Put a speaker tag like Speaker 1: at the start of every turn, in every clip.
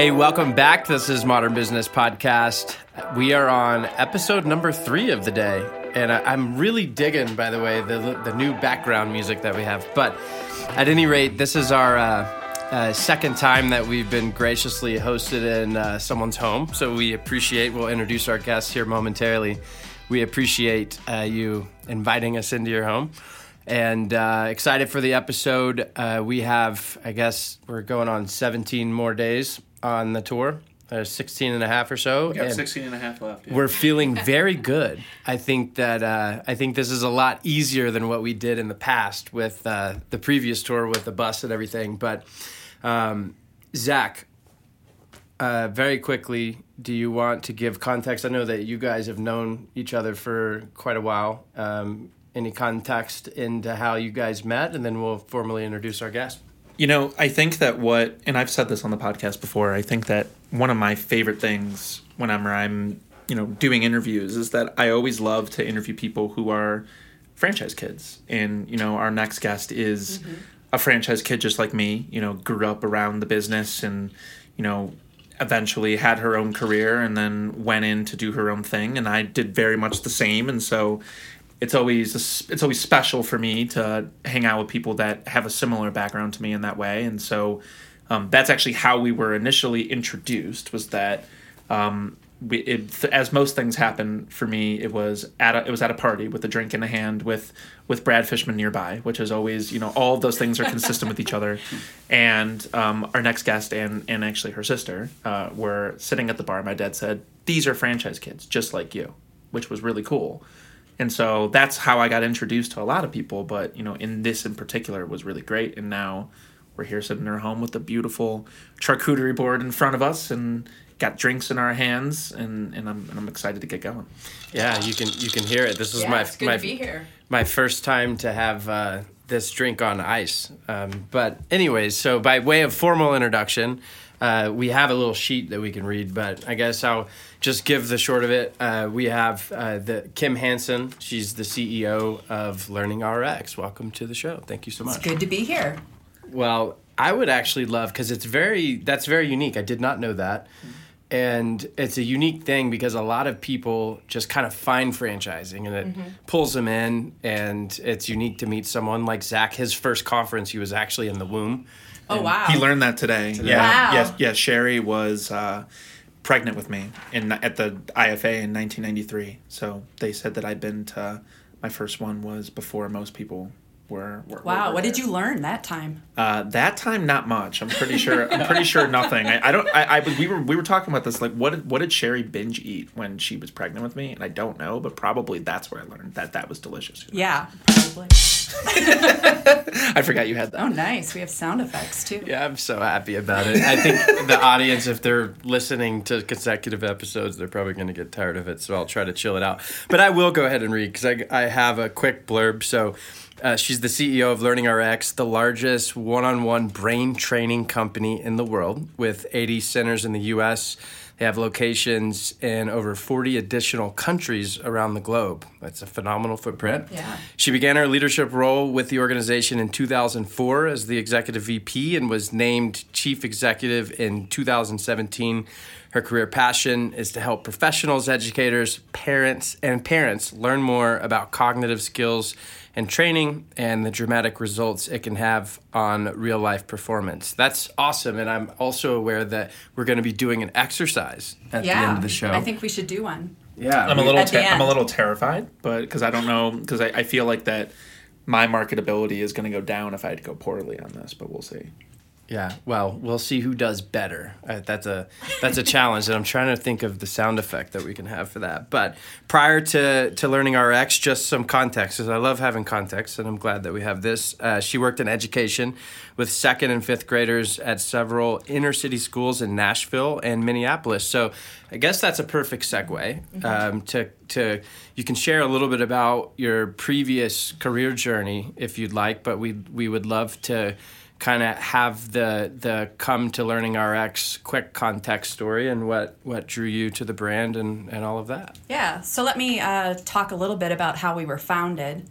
Speaker 1: Hey, welcome back. This is Modern Business Podcast. We are on episode number three of the day, and I, am really digging, by the way, the the new background music that we have. But at any rate, this is our uh, uh, second time that we've been graciously hosted in uh, someone's home, so we appreciate. We'll introduce our guests here momentarily. We appreciate uh, you inviting us into your home and uh, excited for the episode. Uh, we have, I guess, we're going on 17 more days on the tour. Uh, 16 and a half or so.
Speaker 2: We got 16 and a half left.
Speaker 1: Yeah. We're feeling very good. I think that uh, I think this is a lot easier than what we did in the past with uh, the previous tour with the bus and everything. But um, Zach, uh, very quickly, do you want to give context? I know that you guys have known each other for quite a while. Um, any context into how you guys met, and then we'll formally introduce our guest.
Speaker 2: You know, I think that what, and I've said this on the podcast before, I think that one of my favorite things whenever I'm, you know, doing interviews is that I always love to interview people who are franchise kids. And, you know, our next guest is mm-hmm. a franchise kid just like me, you know, grew up around the business and, you know, eventually had her own career and then went in to do her own thing. And I did very much the same. And so it's always it's always special for me to hang out with people that have a similar background to me in that way, and so um, that's actually how we were initially introduced. Was that um, we, it, as most things happen for me, it was at a, it was at a party with a drink in a hand with with Brad Fishman nearby, which is always you know all of those things are consistent with each other. And um, our next guest and and actually her sister uh, were sitting at the bar. My dad said, "These are franchise kids, just like you," which was really cool and so that's how I got introduced to a lot of people. But you know, in this in particular was really great. And now we're here sitting in our home with a beautiful charcuterie board in front of us and got drinks in our hands and, and I'm and I'm excited to get going.
Speaker 1: Yeah, you can you can hear it. This is
Speaker 3: yeah,
Speaker 1: my
Speaker 3: it's good
Speaker 1: my
Speaker 3: to be here.
Speaker 1: my first time to have uh, this drink on ice. Um, but anyways, so by way of formal introduction, uh, we have a little sheet that we can read, but I guess I'll just give the short of it. Uh, we have uh, the Kim Hansen. She's the CEO of Learning RX. Welcome to the show. Thank you so much.
Speaker 3: It's good to be here.
Speaker 1: Well, I would actually love because it's very that's very unique. I did not know that. And it's a unique thing because a lot of people just kind of find franchising and it mm-hmm. pulls them in. And it's unique to meet someone like Zach. His first conference, he was actually in the womb.
Speaker 3: Oh wow!
Speaker 2: He learned that today.
Speaker 1: today.
Speaker 2: Yeah,
Speaker 3: wow.
Speaker 2: yes, yeah. Sherry was uh, pregnant with me in at the IFA in 1993. So they said that I'd been to my first one was before most people were. were
Speaker 3: wow!
Speaker 2: Were
Speaker 3: what
Speaker 2: there.
Speaker 3: did you learn that time?
Speaker 2: Uh, that time, not much. I'm pretty sure. I'm pretty sure nothing. I, I don't. I, I we were we were talking about this. Like, what did, what did Sherry binge eat when she was pregnant with me? And I don't know, but probably that's where I learned that that was delicious.
Speaker 3: You know? Yeah, probably.
Speaker 2: I forgot you had that.
Speaker 3: Oh, nice. We have sound effects too.
Speaker 1: Yeah, I'm so happy about it. I think the audience, if they're listening to consecutive episodes, they're probably going to get tired of it. So I'll try to chill it out. But I will go ahead and read because I, I have a quick blurb. So uh, she's the CEO of Learning RX, the largest one on one brain training company in the world, with 80 centers in the US they have locations in over 40 additional countries around the globe. That's a phenomenal footprint.
Speaker 3: Yeah.
Speaker 1: She began her leadership role with the organization in 2004 as the executive VP and was named chief executive in 2017. Her career passion is to help professionals, educators, parents, and parents learn more about cognitive skills and training and the dramatic results it can have on real life performance. That's awesome. And I'm also aware that we're going to be doing an exercise at
Speaker 3: yeah,
Speaker 1: the end of the show.
Speaker 3: I think we should do one.
Speaker 1: Yeah.
Speaker 2: I'm a little ter- I'm a little terrified, but because I don't know because I, I feel like that my marketability is going to go down if I go poorly on this, but we'll see.
Speaker 1: Yeah, well, we'll see who does better. Uh, that's a that's a challenge, and I'm trying to think of the sound effect that we can have for that. But prior to to learning RX, just some context, because I love having context, and I'm glad that we have this. Uh, she worked in education with second and fifth graders at several inner city schools in Nashville and Minneapolis. So I guess that's a perfect segue mm-hmm. um, to to you can share a little bit about your previous career journey if you'd like, but we we would love to kind of have the the come to learning RX quick context story and what what drew you to the brand and and all of that.
Speaker 3: Yeah, so let me uh, talk a little bit about how we were founded.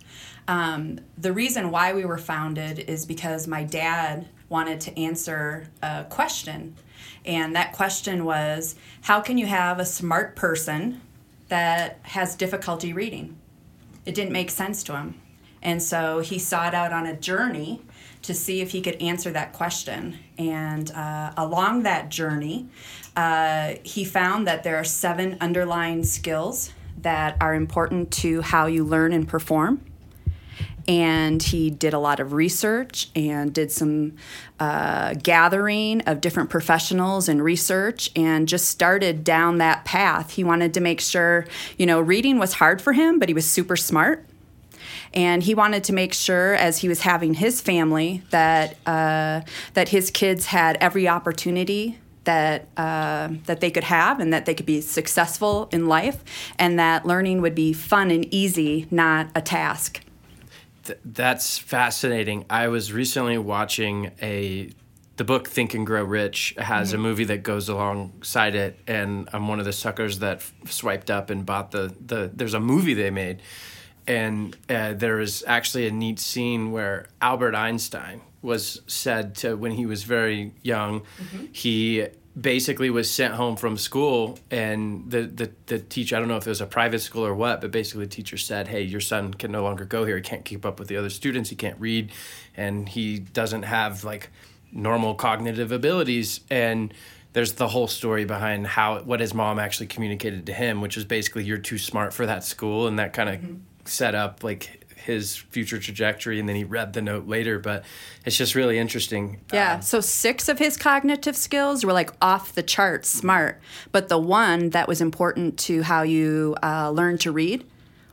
Speaker 3: Um, the reason why we were founded is because my dad wanted to answer a question. And that question was how can you have a smart person that has difficulty reading? It didn't make sense to him. And so he sought out on a journey to see if he could answer that question. And uh, along that journey, uh, he found that there are seven underlying skills that are important to how you learn and perform. And he did a lot of research and did some uh, gathering of different professionals and research and just started down that path. He wanted to make sure, you know, reading was hard for him, but he was super smart and he wanted to make sure as he was having his family that uh, that his kids had every opportunity that uh, that they could have and that they could be successful in life and that learning would be fun and easy not a task
Speaker 1: Th- that's fascinating. I was recently watching a the book Think and Grow Rich has a movie that goes alongside it, and I'm one of the suckers that f- swiped up and bought the the. There's a movie they made, and uh, there is actually a neat scene where Albert Einstein was said to when he was very young, he basically was sent home from school and the, the, the teacher i don't know if it was a private school or what but basically the teacher said hey your son can no longer go here. He can't keep up with the other students. He can't read. And he doesn't have like normal cognitive abilities. And there's the whole story behind how what his mom actually communicated to him which is basically you're too smart for that school. And that kind of set up like his future trajectory and then he read the note later but it's just really interesting
Speaker 3: Yeah. So six of his cognitive skills were like off the charts smart, but the one that was important to how you uh, learn to read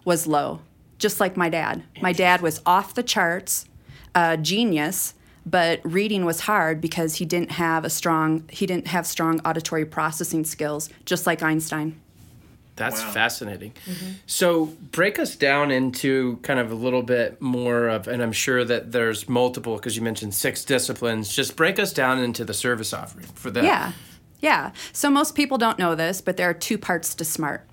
Speaker 3: was low, just like my dad. My dad was off the charts, uh, genius, but reading was hard because he didn't have a strong he didn't have strong auditory processing skills, just like Einstein.
Speaker 1: That's
Speaker 2: Wow.
Speaker 1: fascinating. So break us down into kind of a little bit more of, and I'm sure that there's multiple because you mentioned six disciplines. Just break us down into the service offering for that.
Speaker 3: Yeah. Yeah. So most people don't know this, but there are two parts to SMART.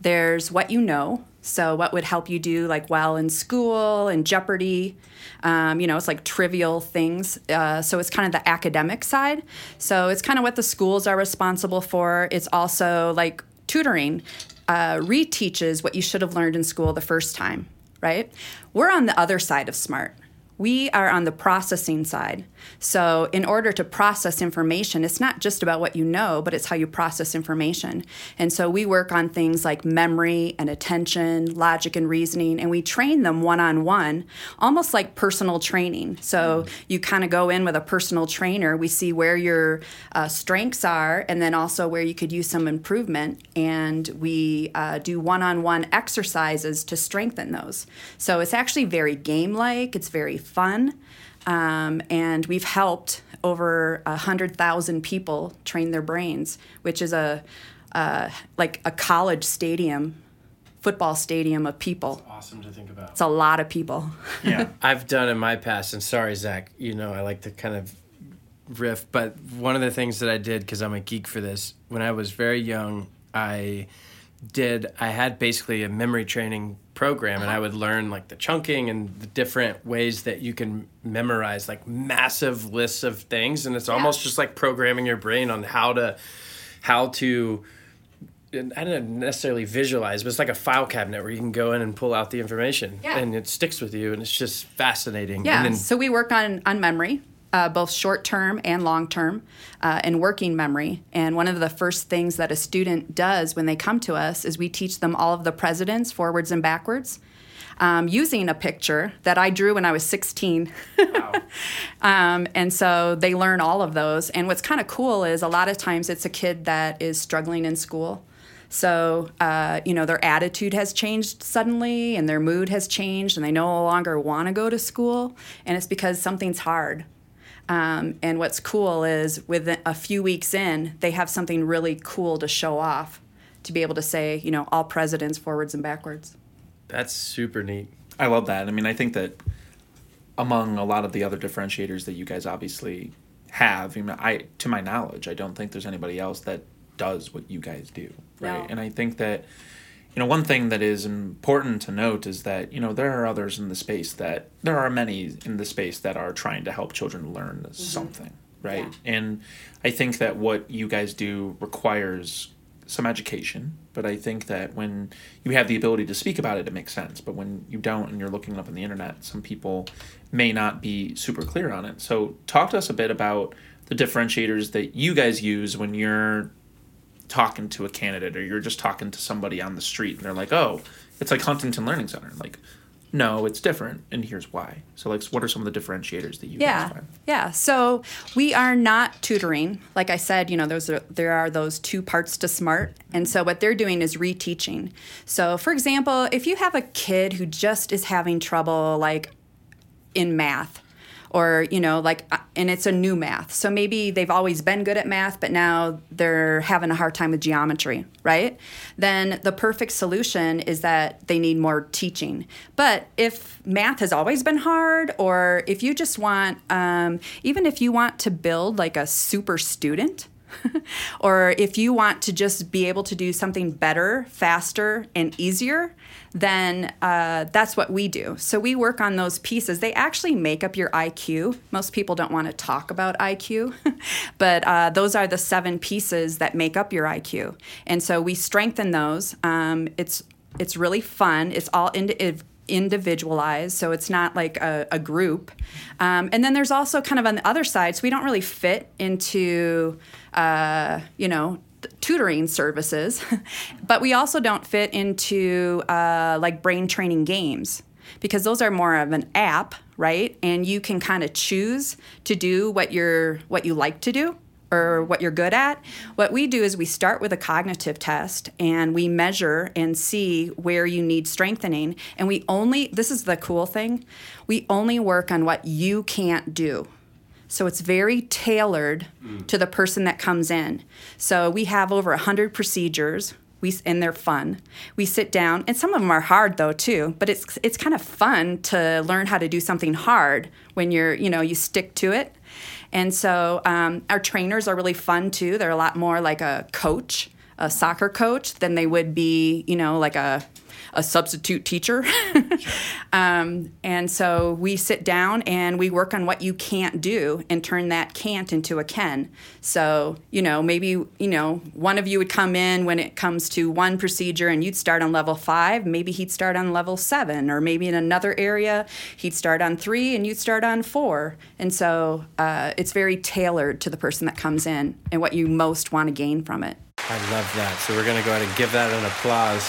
Speaker 3: There's what you know. So, what would help you do like well in school and Jeopardy? Um, you know, it's like trivial things. Uh, so, it's kind of the academic side. So, it's kind of what the schools are responsible for. It's also like tutoring, uh, reteaches what you should have learned in school the first time, right? We're on the other side of SMART. We are on the processing side. So, in order to process information, it's not just about what you know, but it's how you process information. And so, we work on things like memory and attention, logic and reasoning, and we train them one on one, almost like personal training. So, you kind of go in with a personal trainer. We see where your uh, strengths are, and then also where you could use some improvement. And we uh, do one on one exercises to strengthen those. So, it's actually very game like, it's very fun. Um, and we've helped over a hundred thousand people train their brains, which is a uh, like a college stadium, football stadium of people.
Speaker 1: Awesome to think about.
Speaker 3: It's a lot of people.
Speaker 2: Yeah.
Speaker 1: I've done in my past, and sorry, Zach, you know, I like to kind of riff, but one of the things that I did, because I'm a geek for this, when I was very young, I did, I had basically a memory training program, and I would learn like the chunking and the different ways that you can memorize like massive lists of things. And it's almost just like programming your brain on how to, how to, I don't necessarily visualize, but it's like a file cabinet where you can go in and pull out the information,
Speaker 3: Yeah.
Speaker 1: and it sticks with you, and it's just fascinating.
Speaker 3: Yeah.
Speaker 1: Then,
Speaker 3: so we work on on memory, uh, both short term and long term, uh, and working memory. And one of the first things that a student does when they come to us is we teach them all of the presidents forwards and backwards. Um, using a picture that I drew when I was 16. Um, and so they learn all of those. And what's kind of cool is a lot of times it's a kid that is struggling in school. So, uh, you know, their attitude has changed suddenly and their mood has changed and they no longer want to go to school. And it's because something's hard. Um, and what's cool is within a few weeks in, they have something really cool to show off to be able to say, you know, all presidents forwards and backwards.
Speaker 1: that's super neat.
Speaker 2: I love that. I mean, I think that among a lot of the other differentiators that you guys obviously have, I, mean, I to my knowledge, I don't think there's anybody else that does what you guys do, right?
Speaker 3: No.
Speaker 2: And I think that you know, one thing that is important to note is that, you know, there are others in the space that, there are many in the space that are trying to help children learn mm-hmm. something, right? And I think that what you guys do requires some education, but I think that when you have the ability to speak about it, it makes sense. But when you don't and you're looking up on the internet, some people may not be super clear on it. So, talk to us a bit about the differentiators that you guys use when you're talking to a candidate or you're just talking to somebody on the street and they're like, oh, it's like Huntington Learning Center. Like, no, it's different, and here's why. So, like, what are some of the differentiators that you
Speaker 3: yeah
Speaker 2: guys find?
Speaker 3: yeah so we are not tutoring like i said you know those are, there are those two parts to smart and so what they're doing is reteaching so for example if you have a kid who just is having trouble like in math or you know like uh, and it's a new math. So maybe they've always been good at math but now they're having a hard time with geometry right? Then the perfect solution is that they need more teaching. But if math has always been hard or if you just want um, even if you want to build like a super student or if you want to just be able to do something better, faster, and easier, then uh, that's what we do. So we work on those pieces. They actually make up your IQ. Most people don't want to talk about IQ, but uh, those are the seven pieces that make up your IQ. And so we strengthen those. Um, it's it's really fun. It's all indi- individualized, so it's not like a, a group. Um, and then there's also kind of on the other side, so we don't really fit into, uh, you know, tutoring services, but we also don't fit into uh, like brain training games because those are more of an app, right? And you can kind of choose to do what you're what you like to do or what you're good at. What we do is we start with a cognitive test and we measure and see where you need strengthening. And we only, this is the cool thing, we only work on what you can't do. So it's very tailored to the person that comes in. So we have over 100 procedures. We, and they're fun. We sit down, and some of them are hard though too. But it's it's kind of fun to learn how to do something hard when you're you know you stick to it. And so um, our trainers are really fun too. They're a lot more like a coach, a soccer coach, than they would be, you know, like a a substitute teacher. um, and so we sit down and we work on what you can't do and turn that can't into a can. So, you know, maybe, you know, one of you would come in when it comes to one procedure and you'd start on level five. Maybe he'd start on level seven, or maybe in another area, he'd start on three and you'd start on four. And so uh, it's very tailored to the person that comes in and what you most want to gain from it.
Speaker 1: I love that. So we're gonna go ahead and give that an applause.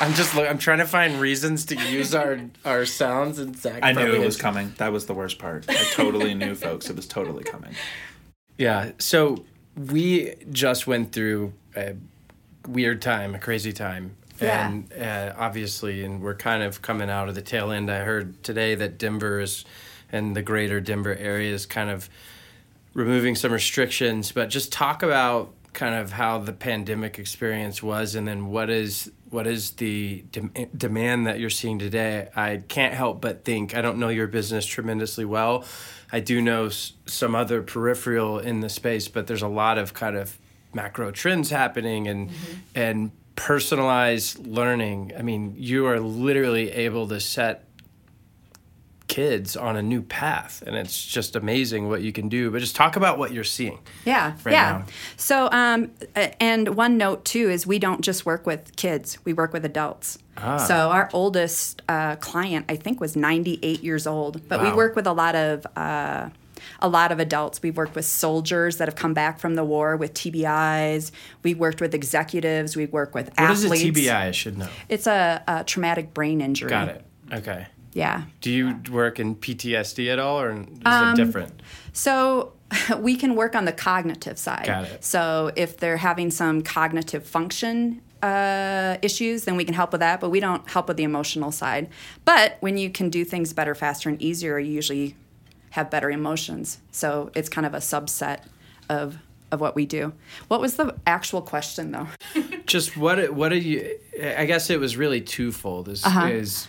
Speaker 1: I'm just look, I'm trying to find reasons to use our our sounds and Zach.
Speaker 2: I knew it was coming. That was the worst part. I totally knew, folks. It was totally coming.
Speaker 1: Yeah. So we just went through a weird time, a crazy time.
Speaker 3: Yeah.
Speaker 1: And uh, obviously, and we're kind of coming out of the tail end. I heard today that Denver is, and the greater Denver area is kind of removing some restrictions. But just talk about kind of how the pandemic experience was, and then what is what is the de- demand that you're seeing today. I can't help but think I don't know your business tremendously well. I do know s- some other peripheral in the space, but there's a lot of kind of macro trends happening and mm-hmm. and personalized learning. I mean, you are literally able to set kids on a new path and it's just amazing what you can do but just talk about what you're seeing
Speaker 3: Yeah,
Speaker 1: right
Speaker 3: yeah.
Speaker 1: now.
Speaker 3: So, um, and one note too is we don't just work with kids; we work with adults.
Speaker 1: Ah.
Speaker 3: So our oldest uh, client, I think, was 98 years old. But we work with a lot of uh, a lot of adults. We've worked with soldiers that have come back from the war with TBIs. We've worked with executives. We work with
Speaker 1: what
Speaker 3: athletes.
Speaker 1: What is a tbi i should know
Speaker 3: It's a, a traumatic brain injury.
Speaker 1: got it okay
Speaker 3: Yeah.
Speaker 1: do you work in ptsd at all or is
Speaker 3: Um,
Speaker 1: it different
Speaker 3: So we can work on the cognitive side.
Speaker 1: Got it.
Speaker 3: So if they're having some cognitive function uh, issues, then we can help with that, but we don't help with the emotional side. But when you can do things better, faster, and easier, you usually have better emotions. So it's kind of a subset of of what we do. What was the actual question though?
Speaker 1: just what what are you i guess it was really twofold is
Speaker 3: Uh-huh.
Speaker 1: is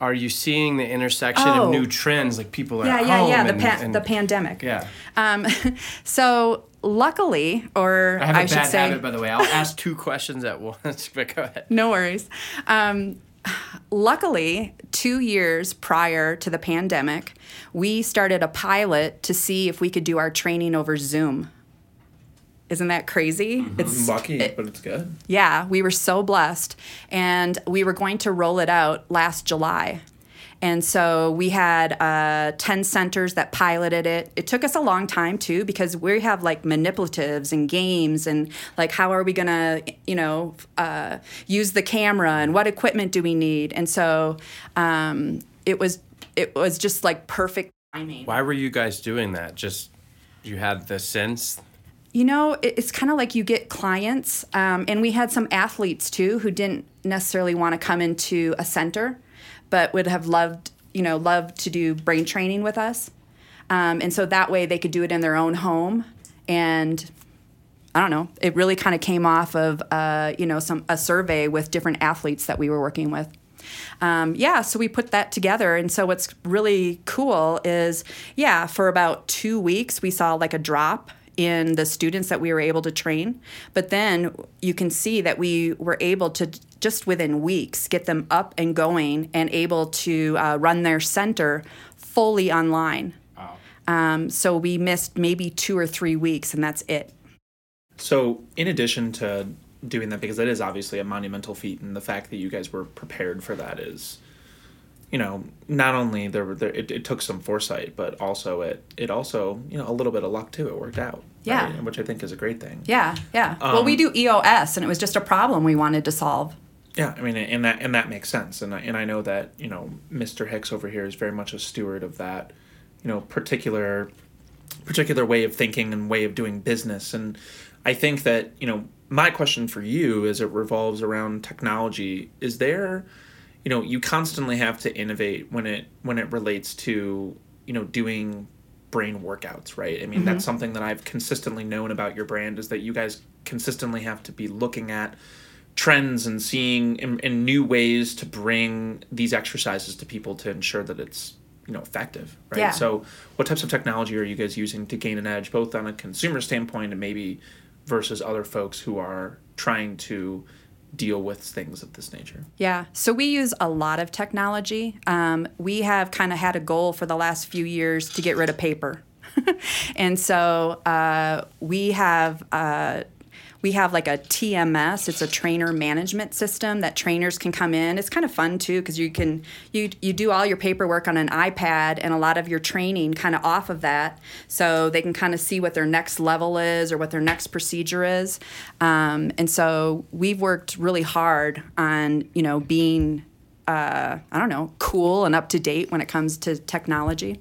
Speaker 1: are you seeing the intersection
Speaker 3: Oh.
Speaker 1: of new trends like people are
Speaker 3: Yeah,
Speaker 1: at
Speaker 3: yeah,
Speaker 1: home
Speaker 3: yeah. The
Speaker 1: and-
Speaker 3: pa-
Speaker 1: and-
Speaker 3: the pandemic.
Speaker 1: yeah
Speaker 3: Um, so luckily, or
Speaker 1: I have
Speaker 3: I
Speaker 1: a bad
Speaker 3: say,
Speaker 1: habit by the way I'll ask two questions at once but go ahead
Speaker 3: no worries. Um, luckily, two years prior to the pandemic, we started a pilot to see if we could do our training over Zoom. Isn't that crazy? It's
Speaker 2: Lucky,
Speaker 3: it-
Speaker 2: but it's good.
Speaker 3: yeah, we were so blessed. And we were going to roll it out last July. And so we had uh, 10 centers that piloted it. It took us a long time too because we have like manipulatives and games and like how are we going to, you know, uh, use the camera and what equipment do we need? And so um, it was it was just like perfect timing.
Speaker 1: why were you guys doing that just you had the sense
Speaker 3: You know, it- it's kind of like you get clients, um, and we had some athletes too who didn't necessarily want to come into a center, but would have loved, you know, loved to do brain training with us, um, and so that way they could do it in their own home, and I don't know, it really kind of came off of, uh, you know, some a survey with different athletes that we were working with. Um, yeah, so we put that together. And so what's really cool is, yeah, for about two weeks, we saw like a drop in the students that we were able to train. But then you can see that we were able to just within weeks get them up and going and able to uh, run their center fully online. Um, so we missed maybe two or three weeks, and that's it.
Speaker 2: So, in addition to doing that, because that is obviously a monumental feat, and the fact that you guys were prepared for that is, you know, not only there, were- there it, it took some foresight, but also it it also you know a little bit of luck too. It worked out,
Speaker 3: Yeah.
Speaker 2: right? which I think is a great thing.
Speaker 3: Yeah, yeah. well, we um, do EOS, and it was just a problem we wanted to solve.
Speaker 2: Yeah, I mean, and that and that makes sense, and I, and I know that you know Mr. Hicks over here is very much a steward of that, you know, particular particular way of thinking and way of doing business, and I think that you know my question for you as it revolves around technology is there, you know, you constantly have to innovate when it when it relates to you know doing brain workouts, right? I mean, that's mm-hmm. something that I've consistently known about your brand is that you guys consistently have to be looking at trends and seeing in, in new ways to bring these exercises to people to ensure that it's you know effective right
Speaker 3: Yeah.
Speaker 2: so what types of technology are you guys using to gain an edge both on a consumer standpoint and maybe versus other folks who are trying to deal with things of this nature
Speaker 3: Yeah, so we use a lot of technology. Um, we have kind of had a goal for the last few years to get rid of paper, and so uh, we have. Uh, we have like a TMS. It's a trainer management system that trainers can come in. It's kind of fun too because you can you you do all your paperwork on an iPad and a lot of your training kind of off of that, so they can kind of see what their next level is or what their next procedure is. Um, and so we've worked really hard on you know being uh, I don't know cool and up to date when it comes to technology.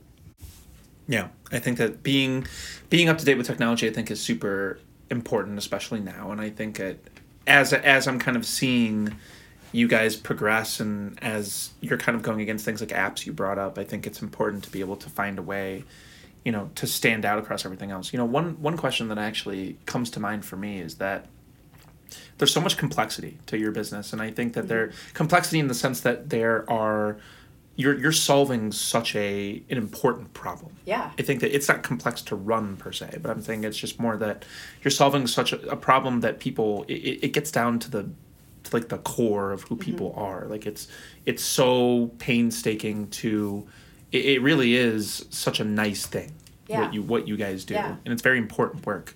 Speaker 2: Yeah, I think that being being up to date with technology, I think, is super important, especially now. And I think it as as I'm kind of seeing you guys progress, and as you're kind of going against things like apps you brought up, I think it's important to be able to find a way, you know, to stand out across everything else. You know, one one question that actually comes to mind for me is that there's so much complexity to your business and i think that mm-hmm. there complexity in the sense that there are you're you're solving such a an important problem
Speaker 3: Yeah.
Speaker 2: i think that it's not complex to run per se but i'm saying it's just more that you're solving such a, a problem that people it, it gets down to the to like the core of who mm-hmm. people are like it's it's so painstaking to it, it really is such a nice thing
Speaker 3: Yeah.
Speaker 2: what you what you guys do
Speaker 3: Yeah.
Speaker 2: and it's very important work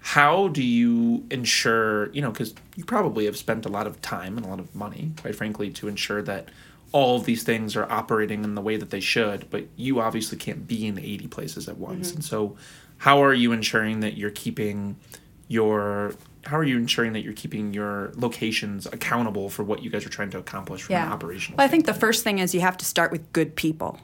Speaker 2: how do you ensure you know because you probably have spent a lot of time and a lot of money quite frankly to ensure that all of these things are operating in the way that they should but you obviously can't be in 80 places at once
Speaker 3: Mm-hmm.
Speaker 2: and so how are you ensuring that you're keeping your how are you ensuring that you're keeping your locations accountable for what you guys are trying to accomplish from an operational
Speaker 3: Well, I think the first thing is you have to start with good people.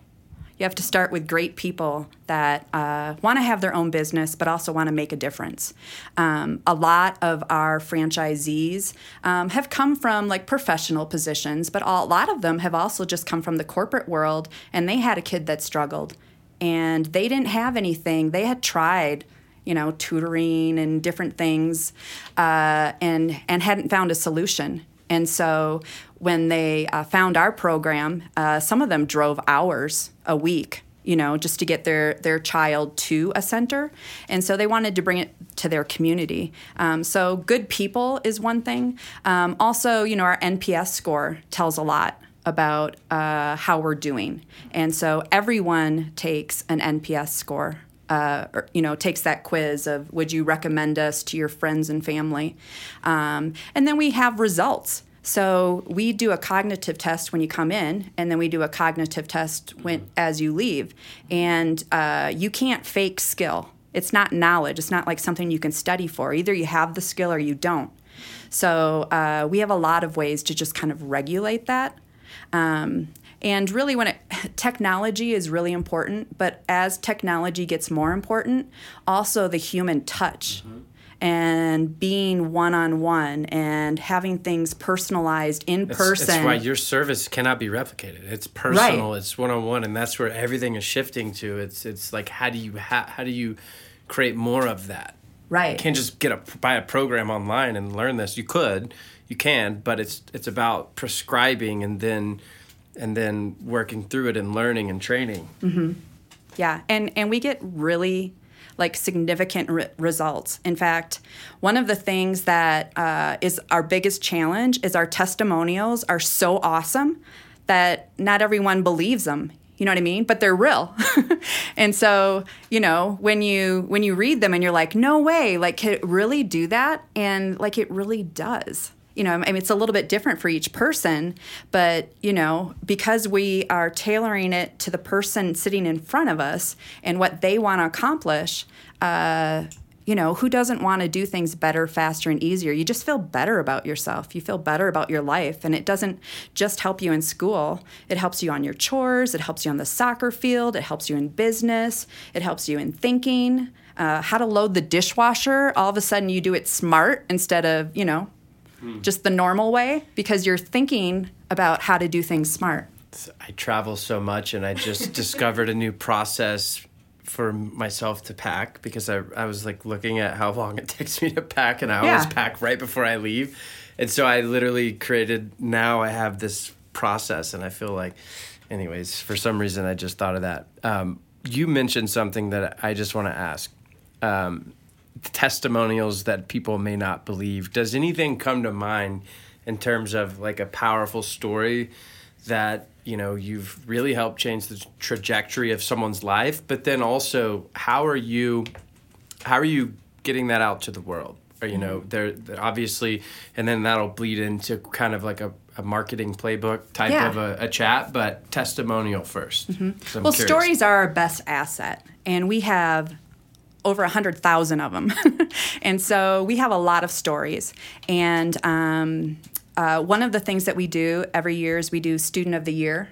Speaker 3: You have to start with great people that uh, want to have their own business, but also want to make a difference. Um, a lot of our franchisees um, have come from like professional positions, but a lot of them have also just come from the corporate world, and they had a kid that struggled, and they didn't have anything. They had tried you know, tutoring and different things, uh, and and hadn't found a solution. And so when they uh, found our program, uh, some of them drove hours a week you know, just to get their their child to a center, and so they wanted to bring it to their community. Um, so good people is one thing. Um, also, you know, our NPS score tells a lot about uh, how we're doing, and so everyone takes an NPS score. Uh, or, you know, takes that quiz of would you recommend us to your friends and family, um, and then we have results. So we do a cognitive test when you come in, and then we do a cognitive test when as you leave. And uh, you can't fake skill. It's not knowledge. It's not like something you can study for. Either you have the skill or you don't. So uh, we have a lot of ways to just kind of regulate that. Um, and really, when it, technology is really important, but as technology gets more important, also the human touch. Mm-hmm and being one on one and having things personalized in
Speaker 1: it's,
Speaker 3: person.
Speaker 1: That's why your service cannot be replicated. It's personal. Right. It's one on one, and that's where everything is shifting to. It's it's like how do you ha- how do you create more of that?
Speaker 3: Right.
Speaker 1: You can't just get a buy a program online and learn this. You could, you can, but it's it's about prescribing and then and then working through it and learning and training.
Speaker 3: Mm-hmm. Yeah, and and we get really like significant re- results. In fact, one of the things that uh, is our biggest challenge is our testimonials are so awesome that not everyone believes them. You know what i mean? But they're real. And so you know when you when you read them and you're like no way. Like can it really do that? And like it really does you know, I mean, it's a little bit different for each person, but, you know, because we are tailoring it to the person sitting in front of us and what they want to accomplish, uh, you know, who doesn't want to do things better, faster, and easier? You just feel better about yourself. You feel better about your life. And it doesn't just help you in school, it helps you on your chores, it helps you on the soccer field, it helps you in business, it helps you in thinking. Uh, how to load the dishwasher, all of a sudden you do it smart instead of, you know, mm. just the normal way because you're thinking about how to do things smart.
Speaker 1: I travel so much and I just discovered a new process for myself to pack because I, I was like looking at how long it takes me to pack and I always pack right before I leave. And so I literally created now I have this process and I feel like anyways, for some reason I just thought of that. Um, you mentioned something that I just want to ask. Um, testimonials that people may not believe. Does anything come to mind in terms of like a powerful story that you know you've really helped change the trajectory of someone's life? But then also, how are you how are you getting that out to the world? Or you know, there obviously, and then that'll bleed into kind of like a, a marketing playbook type yeah. of a, a, chat, but testimonial 1st
Speaker 3: mm-hmm. Well, curious. stories are our best asset, and we have over 100,000 of them. and so we have a lot of stories. And um, uh, one of the things that we do every year is we do Student of the Year.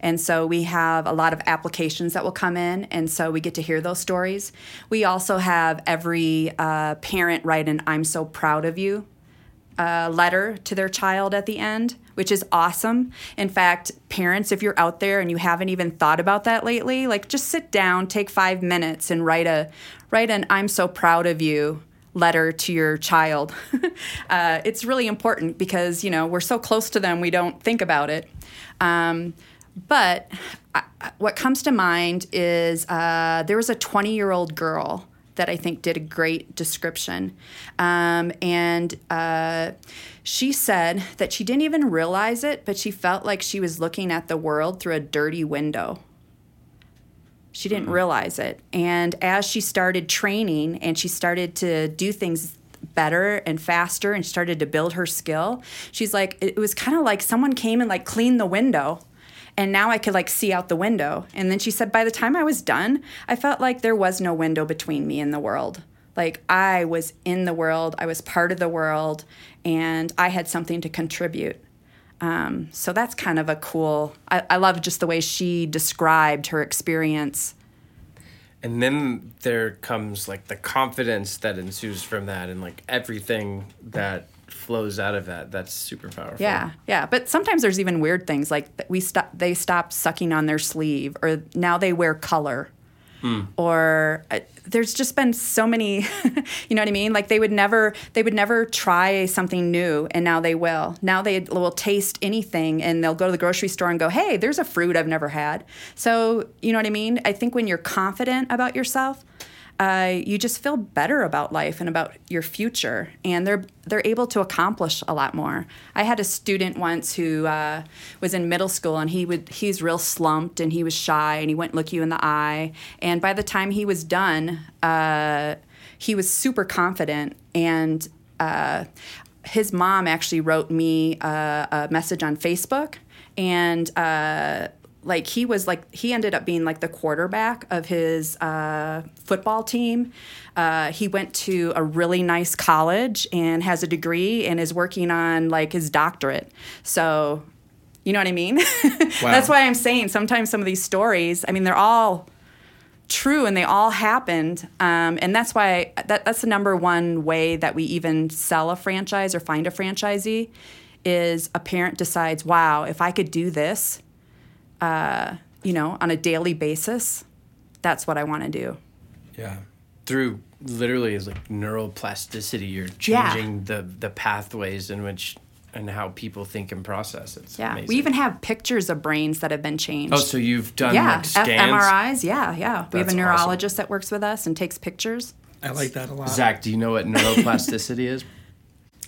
Speaker 3: And so we have a lot of applications that will come in, and so we get to hear those stories. We also have every uh, parent write an I'm so proud of you uh, letter to their child at the end, which is awesome. In fact, parents, if you're out there and you haven't even thought about that lately, like just sit down, take five minutes, and write a write an "I'm so proud of you" letter to your child. uh, it's really important because you know we're so close to them, we don't think about it. Um, but I, what comes to mind is uh, there was a 20 year old girl that I think did a great description. Um, and uh, she said that she didn't even realize it, but she felt like she was looking at the world through a dirty window. She didn't mm-hmm. realize it. And as she started training and she started to do things better and faster and started to build her skill, she's like, it was kind of like someone came and like cleaned the window and now I could like see out the window. And then she said, by the time I was done, I felt like there was no window between me and the world. Like I was in the world, I was part of the world, and I had something to contribute. Um, so that's kind of a cool. I, I love just the way she described her experience.
Speaker 1: And then there comes like the confidence that ensues from that, and like everything that flows out of that. That's super powerful.
Speaker 3: Yeah, yeah. But sometimes there's even weird things like we stop. They stop sucking on their sleeve, or now they wear color. or uh, there's just been so many you know what i mean like they would never they would never try something new and now they will now they will taste anything and they'll go to the grocery store and go hey there's a fruit i've never had so you know what i mean i think when you're confident about yourself uh, you just feel better about life and about your future, and they're they're able to accomplish a lot more. I had a student once who uh, was in middle school, and he would he's real slumped, and he was shy, and he wouldn't look you in the eye. And by the time he was done, uh, he was super confident, and uh, his mom actually wrote me a, a message on Facebook, and uh, like he was like he ended up being like the quarterback of his uh, football team. Uh, he went to a really nice college and has a degree and is working on like his doctorate. So, you know what I mean? That's why I'm saying sometimes some of these stories. I mean, they're all true and they all happened um, and that's why that, that's the number one way that we even sell a franchise or find a franchisee is a parent decides wow if i could do this uh, you know, on a daily basis, that's what I want to do.
Speaker 1: Yeah. Through literally is like neuroplasticity, you're
Speaker 3: Yeah.
Speaker 1: changing the the pathways in which and how people think and process. It's
Speaker 3: Yeah.
Speaker 1: amazing.
Speaker 3: We even have pictures of brains that have been changed.
Speaker 1: Oh, so you've done
Speaker 3: yeah,
Speaker 1: like scans?
Speaker 3: fMRIs. Yeah, yeah. we have
Speaker 1: That's
Speaker 3: a
Speaker 1: awesome.
Speaker 3: neurologist that works with us and takes pictures.
Speaker 2: I like that a lot.
Speaker 1: Zach, do you know what neuroplasticity is?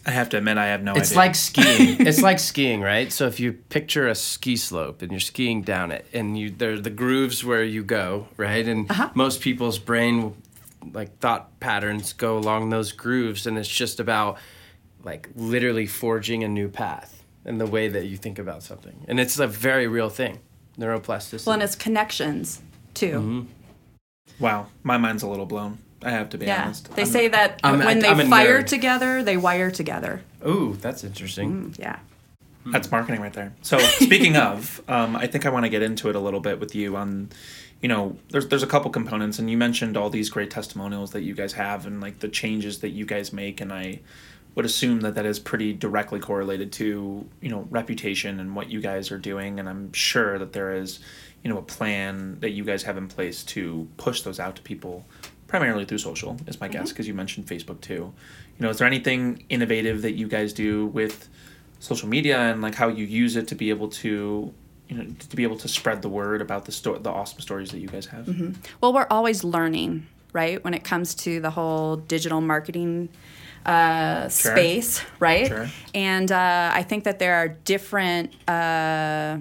Speaker 2: I have to admit, I have no
Speaker 1: It's
Speaker 2: idea.
Speaker 1: like skiing. it's like skiing, right? So if you picture a ski slope and you're skiing down it, and you there are the grooves where you go, right? And
Speaker 3: Uh-huh.
Speaker 1: most people's brain, like thought patterns, go along those grooves, and it's just about like literally forging a new path in the way that you think about something, and it's a very real thing, neuroplasticity.
Speaker 3: Well, and it's connections too.
Speaker 1: Mm-hmm.
Speaker 2: wow, my mind's a little blown. I have to be
Speaker 3: Yeah.
Speaker 2: honest.
Speaker 3: They
Speaker 2: I'm-
Speaker 3: say that
Speaker 1: I'm-
Speaker 3: when they
Speaker 1: I'm
Speaker 3: fire
Speaker 1: nerd.
Speaker 3: together, they wire together.
Speaker 1: Ooh, that's interesting.
Speaker 3: Yeah.
Speaker 2: That's marketing right there. So speaking of, um, I think I want to get into it a little bit with you on, you know, there's there's a couple components, and you mentioned all these great testimonials that you guys have, and like the changes that you guys make, and I would assume that that is pretty directly correlated to you know reputation and what you guys are doing, and I'm sure that there is, you know, a plan that you guys have in place to push those out to people, primarily through social, is my guess, because you mentioned Facebook too. You know, is there anything innovative that you guys do with social media and like how you use it to be able to you know to be able to spread the word about the sto- the awesome stories that you guys have mm-hmm.
Speaker 3: Well, we're always learning, right? When it comes to the whole digital marketing uh,
Speaker 2: Sure.
Speaker 3: space, right?
Speaker 2: Sure.
Speaker 3: And uh, I think that there are different uh,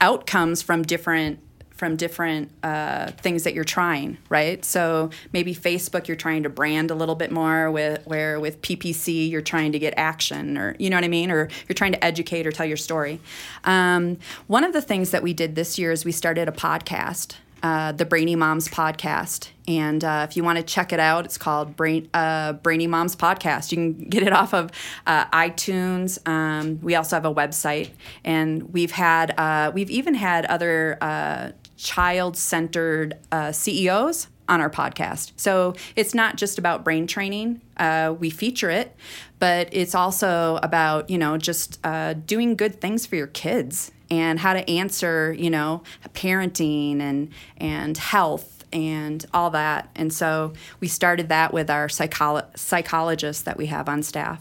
Speaker 3: outcomes from different from different uh, things that you're trying, right? So maybe Facebook, you're trying to brand a little bit more. With where with PPC, you're trying to get action, or you know what I mean, or you're trying to educate or tell your story. Um, one of the things that we did this year is we started a podcast uh, the Brainy Moms podcast. And uh, if you want to check it out, it's called Brain, uh, Brainy Moms Podcast. You can get it off of uh, iTunes. Um, we also have a website, and we've had uh, we've even had other uh, child-centered uh, CEOs on our podcast. So it's not just about brain training. Uh, we feature it, but it's also about you know just uh, doing good things for your kids and how to answer you know parenting and and health and all that. And so we started that with our psycholo- psychologists that we have on staff.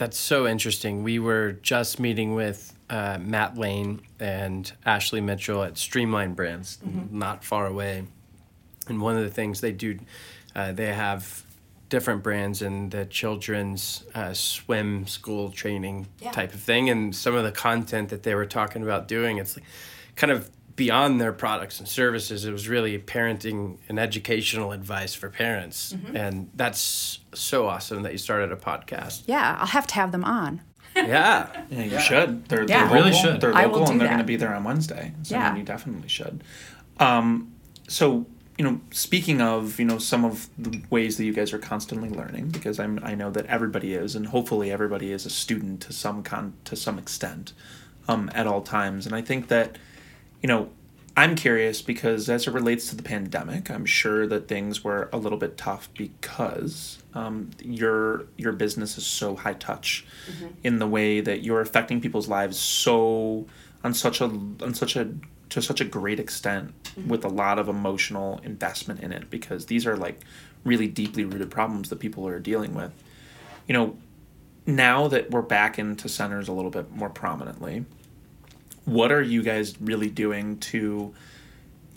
Speaker 1: That's so interesting. We were just meeting with uh, Matt Lane and Ashley Mitchell at Streamline Brands, not far away. And one of the things they do, uh, they have different brands in the children's uh, swim school training
Speaker 3: Yeah.
Speaker 1: type of thing. And some of the content that they were talking about doing, it's like kind of beyond their products and services. It was really parenting and educational advice for parents. And that's so awesome that you started a podcast.
Speaker 3: Yeah, I'll have to have them on.
Speaker 1: Yeah.
Speaker 2: yeah you should they're,
Speaker 3: Yeah.
Speaker 2: they're
Speaker 1: Really
Speaker 2: local.
Speaker 1: should.
Speaker 2: they're local and they're going to be there on wednesday so I
Speaker 3: Yeah.
Speaker 2: mean, you definitely should um, so you know speaking of you know some of the ways that you guys are constantly learning because i'm i know that everybody is and hopefully everybody is a student to some con to some extent um, at all times and i think that you know i'm curious because as it relates to the pandemic i'm sure that things were a little bit tough because um, your your business is so high touch in the way that you're affecting people's lives so on such a on such a to such a great extent with a lot of emotional investment in it because these are like really deeply rooted problems that people are dealing with. You know, now that we're back into centers a little bit more prominently, what are you guys really doing to,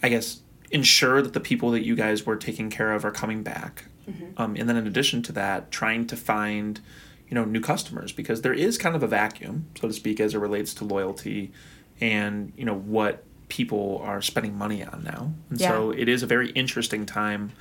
Speaker 2: I guess, ensure that the people that you guys were taking care of are coming back? Um, and then in addition to that, trying to find, you know, new customers because there is kind of a vacuum, so to speak, as it relates to loyalty and, you know, what people are spending money on now. And so it is a very interesting time,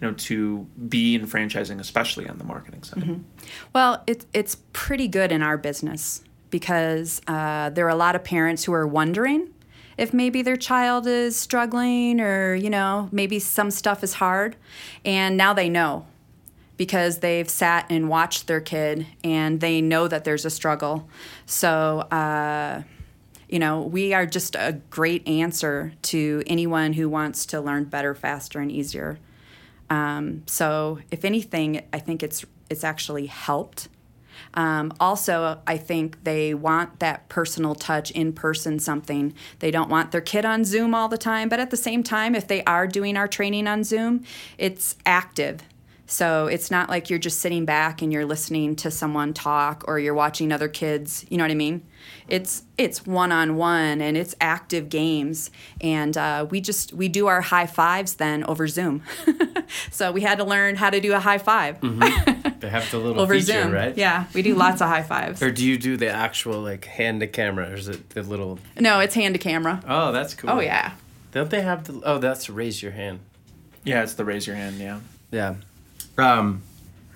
Speaker 2: you know, to be in franchising, especially on the marketing side.
Speaker 3: Well, it's it's pretty good in our business because uh, there are a lot of parents who are wondering if maybe their child is struggling or you know maybe some stuff is hard, and now they know because they've sat and watched their kid and they know that there's a struggle. So. Uh, you know, we are just a great answer to anyone who wants to learn better, faster, and easier. Um, so, if anything, I think it's it's actually helped. Um, also, I think they want that personal touch, in person something. They don't want their kid on Zoom all the time, but at the same time, if they are doing our training on Zoom, it's active. So it's not like you're just sitting back and you're listening to someone talk or you're watching other kids. You know what I mean? It's it's one on one and it's active games, and uh, we just we do our high fives then over Zoom. so we had to learn how to do a high 5
Speaker 1: They have the little
Speaker 3: over
Speaker 1: feature,
Speaker 3: Zoom,
Speaker 1: right?
Speaker 3: Yeah, we do lots of high fives.
Speaker 1: Or do you do the actual like hand to camera, or is it the little?
Speaker 3: No, it's hand to camera.
Speaker 1: Oh, that's cool.
Speaker 3: Oh yeah.
Speaker 1: Don't they have the? Oh, that's raise your hand.
Speaker 2: Yeah, it's the raise your hand. Yeah.
Speaker 1: Yeah. Um.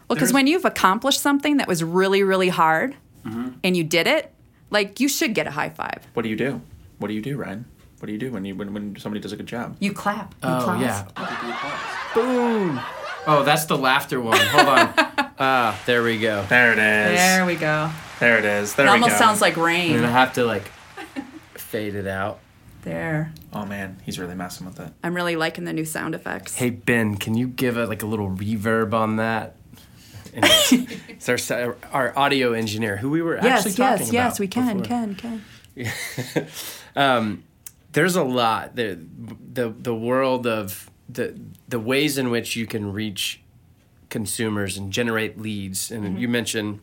Speaker 3: Well, because when you've accomplished something that was really, really hard,
Speaker 1: Mm-hmm.
Speaker 3: and you did it, like you should get a high five.
Speaker 2: What do you do? What do you do, Ryan? What do you do when you when, when somebody does a good job?
Speaker 3: You clap. You
Speaker 1: Oh
Speaker 3: clap.
Speaker 1: yeah. Boom. Oh, that's the laughter one. Hold on. Ah, there we go.
Speaker 2: There it is.
Speaker 3: There we go.
Speaker 2: There it is. There
Speaker 3: It
Speaker 2: we
Speaker 3: almost
Speaker 2: go.
Speaker 3: sounds like
Speaker 1: I'm
Speaker 3: rain.
Speaker 1: gonna have to like fade it out.
Speaker 3: There.
Speaker 2: Oh man, he's really messing with it.
Speaker 3: I'm really liking the new sound effects.
Speaker 1: Hey Ben, can you give a like a little reverb on that? It's our our audio engineer who we were actually
Speaker 3: yes,
Speaker 1: talking
Speaker 3: yes,
Speaker 1: about.
Speaker 3: yes, we can,
Speaker 1: before.
Speaker 3: can, can.
Speaker 1: um, there's a lot the the the world of the the ways in which you can reach consumers and generate leads and you mentioned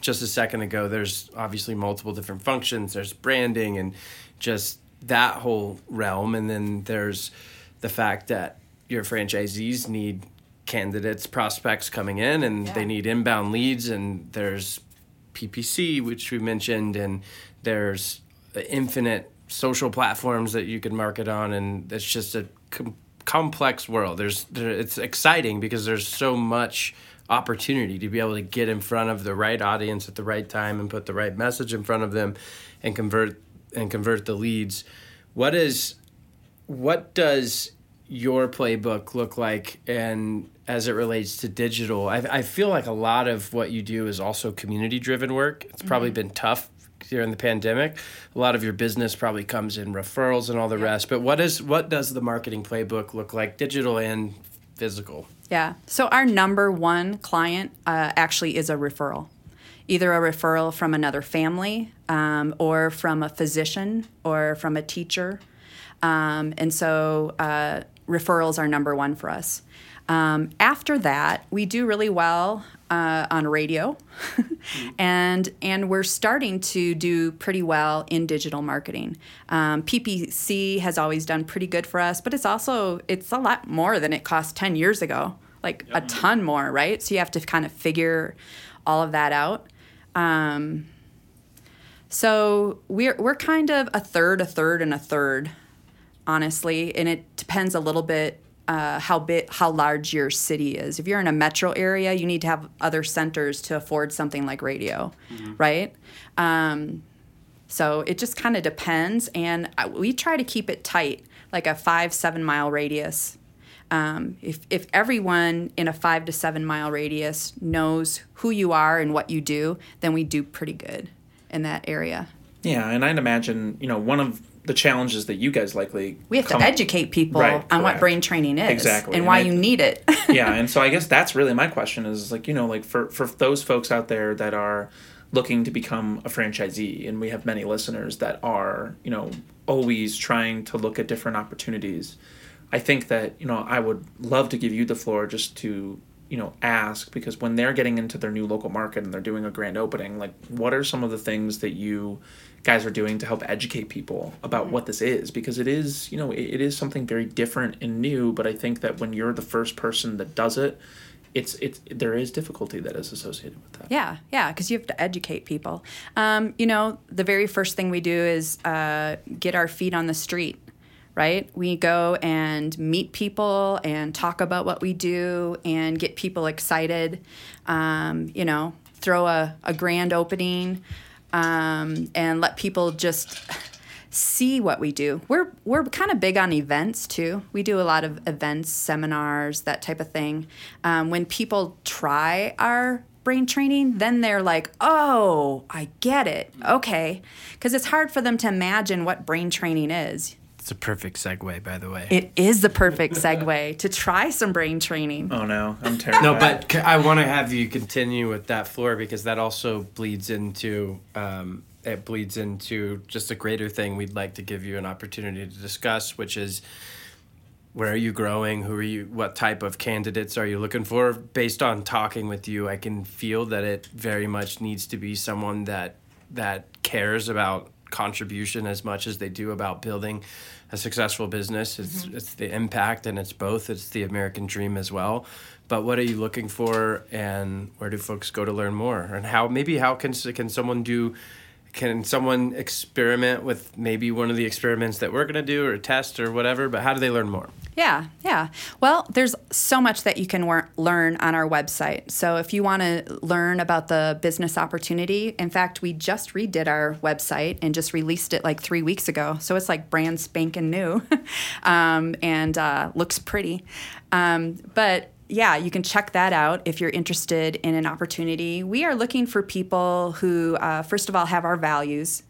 Speaker 1: just a second ago there's obviously multiple different functions there's branding and just that whole realm and then there's the fact that your franchisees need candidates prospects coming in and they need inbound leads and there's PPC, which we mentioned, and there's infinite social platforms that you can market on, and it's just a com- complex world. There's there, it's exciting because there's so much opportunity to be able to get in front of the right audience at the right time and put the right message in front of them, and convert and convert the leads. What is what does your playbook look like? And as it relates to digital I, I feel like a lot of what you do is also community driven work. It's probably been tough during the pandemic. A lot of your business probably comes in referrals and all the rest but what is what does the marketing playbook look like digital and physical?
Speaker 3: Yeah. So our number one client uh, actually is a referral, either a referral from another family, um, or from a physician, or from a teacher, um, and so uh, referrals are number one for us. Um, after that, we do really well uh, on radio, and and we're starting to do pretty well in digital marketing. Um, PPC has always done pretty good for us, but it's also it's a lot more than it cost ten years ago, like a ton more, right? So you have to kind of figure all of that out. Um, so we're we're kind of a third, a third, and a third, honestly, and it depends a little bit uh, how big, how large your city is. If you're in a metro area, you need to have other centers to afford something like radio, right? Um, so it just kind of depends, and we try to keep it tight, like a five seven mile radius. Um, if if everyone in a five to seven mile radius knows who you are and what you do, then we do pretty good in that area.
Speaker 2: Yeah, and I'd imagine you know one of the challenges that you guys likely
Speaker 3: We have
Speaker 2: come-
Speaker 3: to educate people
Speaker 2: Right,
Speaker 3: on what brain training is
Speaker 2: Exactly,
Speaker 3: and
Speaker 2: and
Speaker 3: why
Speaker 2: I-
Speaker 3: you need it.
Speaker 2: yeah, and so I guess that's really my question is like you know like for for those folks out there that are looking to become a franchisee and we have many listeners that are you know always trying to look at different opportunities i think that you know i would love to give you the floor just to you know ask because when they're getting into their new local market and they're doing a grand opening like what are some of the things that you guys are doing to help educate people about what this is? Because it is you know it, it is something very different and new but i think that when you're the first person that does it it's it's there is difficulty that is associated with that.
Speaker 3: Yeah, yeah, because you have to educate people. Um, you know, the very first thing we do is uh, get our feet on the street, right? We go and meet people and talk about what we do and get people excited. Um, you know, throw a, a grand opening um, and let people just see what we do. We're we're kind of big on events too. We do a lot of events, seminars, that type of thing. Um, when people try our brain training, then they're like, "Oh, I get it. Okay," because it's hard for them to imagine what brain training is.
Speaker 1: It's a perfect segue, by the way.
Speaker 3: It is the perfect segue to try some brain training.
Speaker 2: oh no i'm terrified
Speaker 1: no, but I want to have you continue with that floor because that also bleeds into um, it bleeds into just a greater thing we'd like to give you an opportunity to discuss, which is where are you growing? Who are you? What type of candidates are you looking for? Based on talking with you, I can feel that it very much needs to be someone that that cares about contribution as much as they do about building a successful business. It's mm-hmm. it's the impact and it's both. It's the American dream as well. But what are you looking for, and where do folks go to learn more? And how maybe how can can someone do? Can someone experiment with maybe one of the experiments that we're going to do or test or whatever? But how do they learn more?
Speaker 3: Yeah, yeah. Well, there's so much that you can wor- learn on our website. So if you want to learn about the business opportunity, in fact, we just redid our website and just released it like three weeks ago. So it's like brand spanking new um, and uh, looks pretty. Um, but yeah, you can check that out if you're interested in an opportunity. We are looking for people who, uh, first of all, have our values.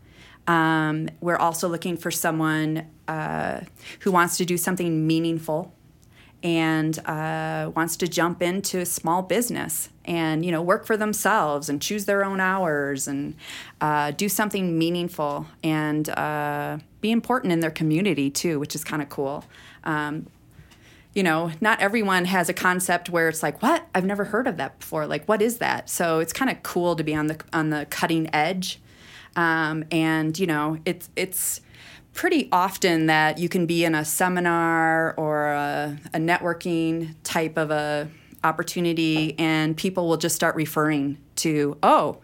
Speaker 3: Um, we're also looking for someone uh, who wants to do something meaningful and uh, wants to jump into a small business and you know work for themselves and choose their own hours and uh, do something meaningful and uh, be important in their community too, which is kind of cool. Um, you know, not everyone has a concept where it's like, "What? I've never heard of that before." Like, what is that? So it's kind of cool to be on the on the cutting edge, um, and you know, it's it's pretty often that you can be in a seminar or a, a networking type of a opportunity, and people will just start referring to, "Oh."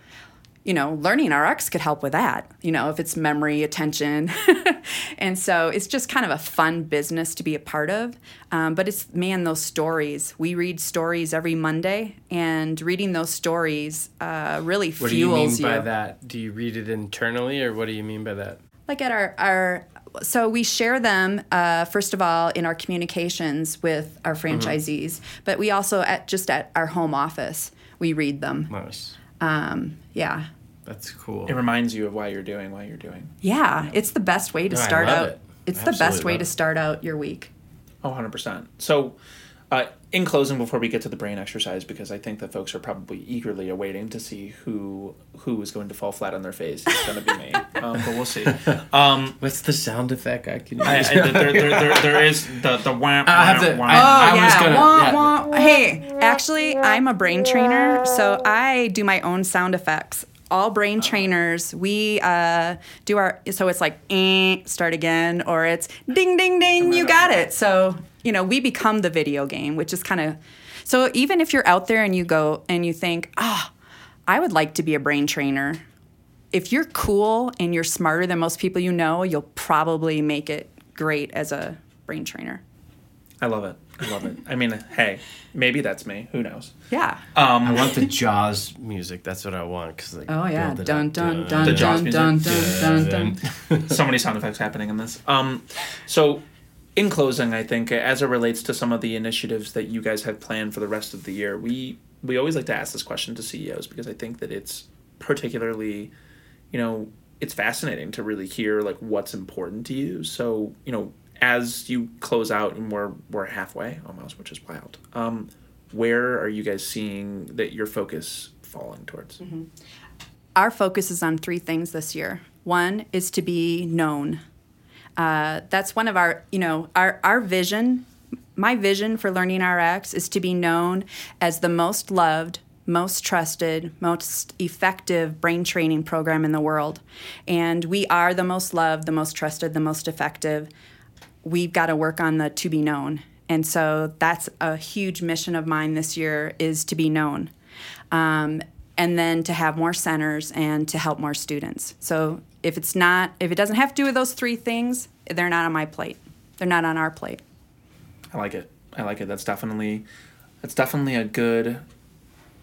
Speaker 3: You know, LearningRx could help with that, you know, if it's memory, attention. and so it's just kind of a fun business to be a part of. Um, but it's, man, those stories. We read stories every Monday, and reading those stories uh, really fuels. you.
Speaker 1: What do you mean by that? Do you read it internally, or what do you mean by that?
Speaker 3: like at our our so we share them uh, first of all in our communications with our franchisees but we also at just at our home office we read them
Speaker 1: Nice.
Speaker 3: Um, yeah
Speaker 1: That's cool.
Speaker 2: it reminds you of why you're doing what you're doing
Speaker 3: yeah it's the best way to
Speaker 1: No,
Speaker 3: start out
Speaker 1: it.
Speaker 3: it's the best way to start out your week
Speaker 2: Oh, 100%. So, uh, in closing, before we get to the brain exercise, because I think that folks are probably eagerly awaiting to see who who is going to fall flat on their face. It's going to be me, um, but we'll see. Um,
Speaker 1: What's the sound effect I can use?
Speaker 2: I, I, there, there, there, there is the the wham.
Speaker 1: I have
Speaker 2: wham,
Speaker 1: to-
Speaker 2: wham.
Speaker 1: I- I was gonna-
Speaker 3: Wah,
Speaker 1: yeah.
Speaker 3: wah. Hey, actually, I'm a brain trainer, so I do my own sound effects. All brain trainers, we uh, do our so it's like eh, start again, or it's ding ding ding, you got it. So you know we become the video game, which is kind of so even if you're out there and you go and you think, ah, I would like to be a brain trainer. If you're cool and you're smarter than most people you know, you'll probably make it great as a brain trainer.
Speaker 2: I love it. I love it. I mean, hey, maybe that's me. Who knows?
Speaker 3: Yeah.
Speaker 2: Um,
Speaker 1: I want the Jaws music. That's what I want. Cause like,
Speaker 3: Oh yeah,
Speaker 1: build it
Speaker 3: dun
Speaker 1: up.
Speaker 3: dun dun dun dun dun dun dun.
Speaker 2: so many sound effects happening in this. Um, so, in closing, I think as it relates to some of the initiatives that you guys have planned for the rest of the year, we we always like to ask this question to CEOs because I think that it's particularly, you know, it's fascinating to really hear like what's important to you. So, you know, as you close out and we're we're halfway almost, which is wild. Um, where are you guys seeing that your focus falling towards?
Speaker 3: our focus is on three things this year. One is to be known. Uh, that's one of our, you know, our, our vision. My vision for LearningRx is to be known as the most loved, most trusted, most effective brain training program in the world. And we are the most loved, the most trusted, the most effective. We've got to work on the to be known. And so that's a huge mission of mine this year is to be known. Um, and then to have more centers and to help more students. So if it's not, if it doesn't have to do with those three things, they're not on my plate. They're not on our plate.
Speaker 2: I like it. I like it. That's definitely that's definitely a good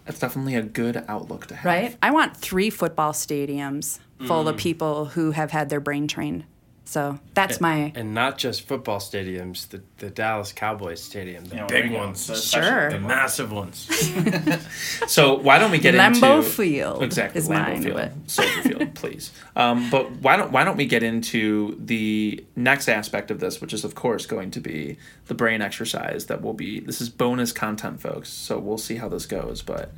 Speaker 2: that's definitely a good outlook to have.
Speaker 3: Right? I want three football stadiums full of mm. people who have had their brain trained. So that's my
Speaker 1: And not just football stadiums, the, the Dallas Cowboys stadium, the
Speaker 2: You know,
Speaker 1: big
Speaker 2: there
Speaker 1: ones,
Speaker 2: The
Speaker 3: Sure.
Speaker 1: the massive ones.
Speaker 2: So why don't we get
Speaker 3: Lambeau
Speaker 2: into
Speaker 3: Field
Speaker 2: Exactly,
Speaker 3: is
Speaker 2: Lambeau
Speaker 3: mine,
Speaker 2: Field,
Speaker 3: but-
Speaker 2: Soldier Field, please. Um, but why don't why don't we get into the next aspect of this, which is of course going to be the brain exercise that will be. This is bonus content, folks. So we'll see how this goes. But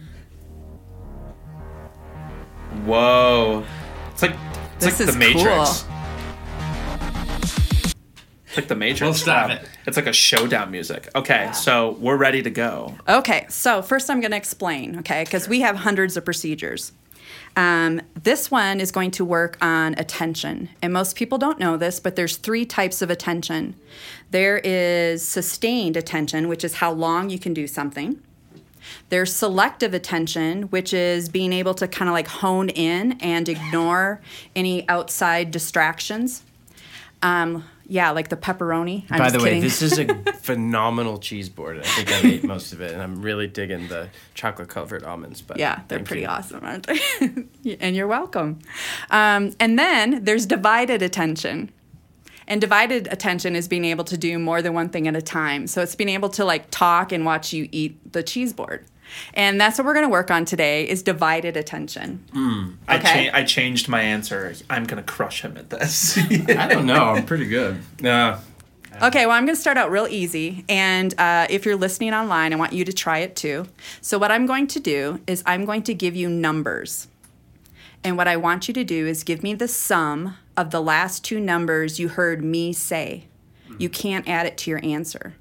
Speaker 2: whoa, it's like it's
Speaker 3: This
Speaker 2: like
Speaker 3: is
Speaker 2: the Matrix.
Speaker 3: cool.
Speaker 2: It's like the Matrix.
Speaker 1: Well, stop it.
Speaker 2: It's like a showdown music. Okay, so we're ready to go.
Speaker 3: Okay, so first I'm going to explain, okay, because we have hundreds of procedures. Um, this one is going to work on attention. And most people don't know this, but there's three types of attention. There is sustained attention, which is how long you can do something. There's selective attention, which is being able to kind of like hone in and ignore any outside distractions. Um, yeah, like the pepperoni. I'm
Speaker 1: By the way, this is a phenomenal cheese board. I think I ate most of it, and I'm really digging the chocolate covered almonds. But
Speaker 3: Yeah, they're pretty
Speaker 1: you.
Speaker 3: awesome, aren't they? and you're welcome. Um, and then there's divided attention. And divided attention is being able to do more than one thing at a time. So it's being able to like talk and watch you eat the cheese board. And that's what we're going to work on today is divided attention.
Speaker 2: I,
Speaker 3: Okay.
Speaker 2: cha- I changed my answer. I'm gonna crush him at this.
Speaker 1: I don't know. I'm pretty good. No.
Speaker 3: Okay, well, I'm going to start out real easy. And uh, if you're listening online, I want you to try it too. So, what I'm going to do is I'm going to give you numbers. And what I want you to do is give me the sum of the last two numbers you heard me say. You can't add it to your answer.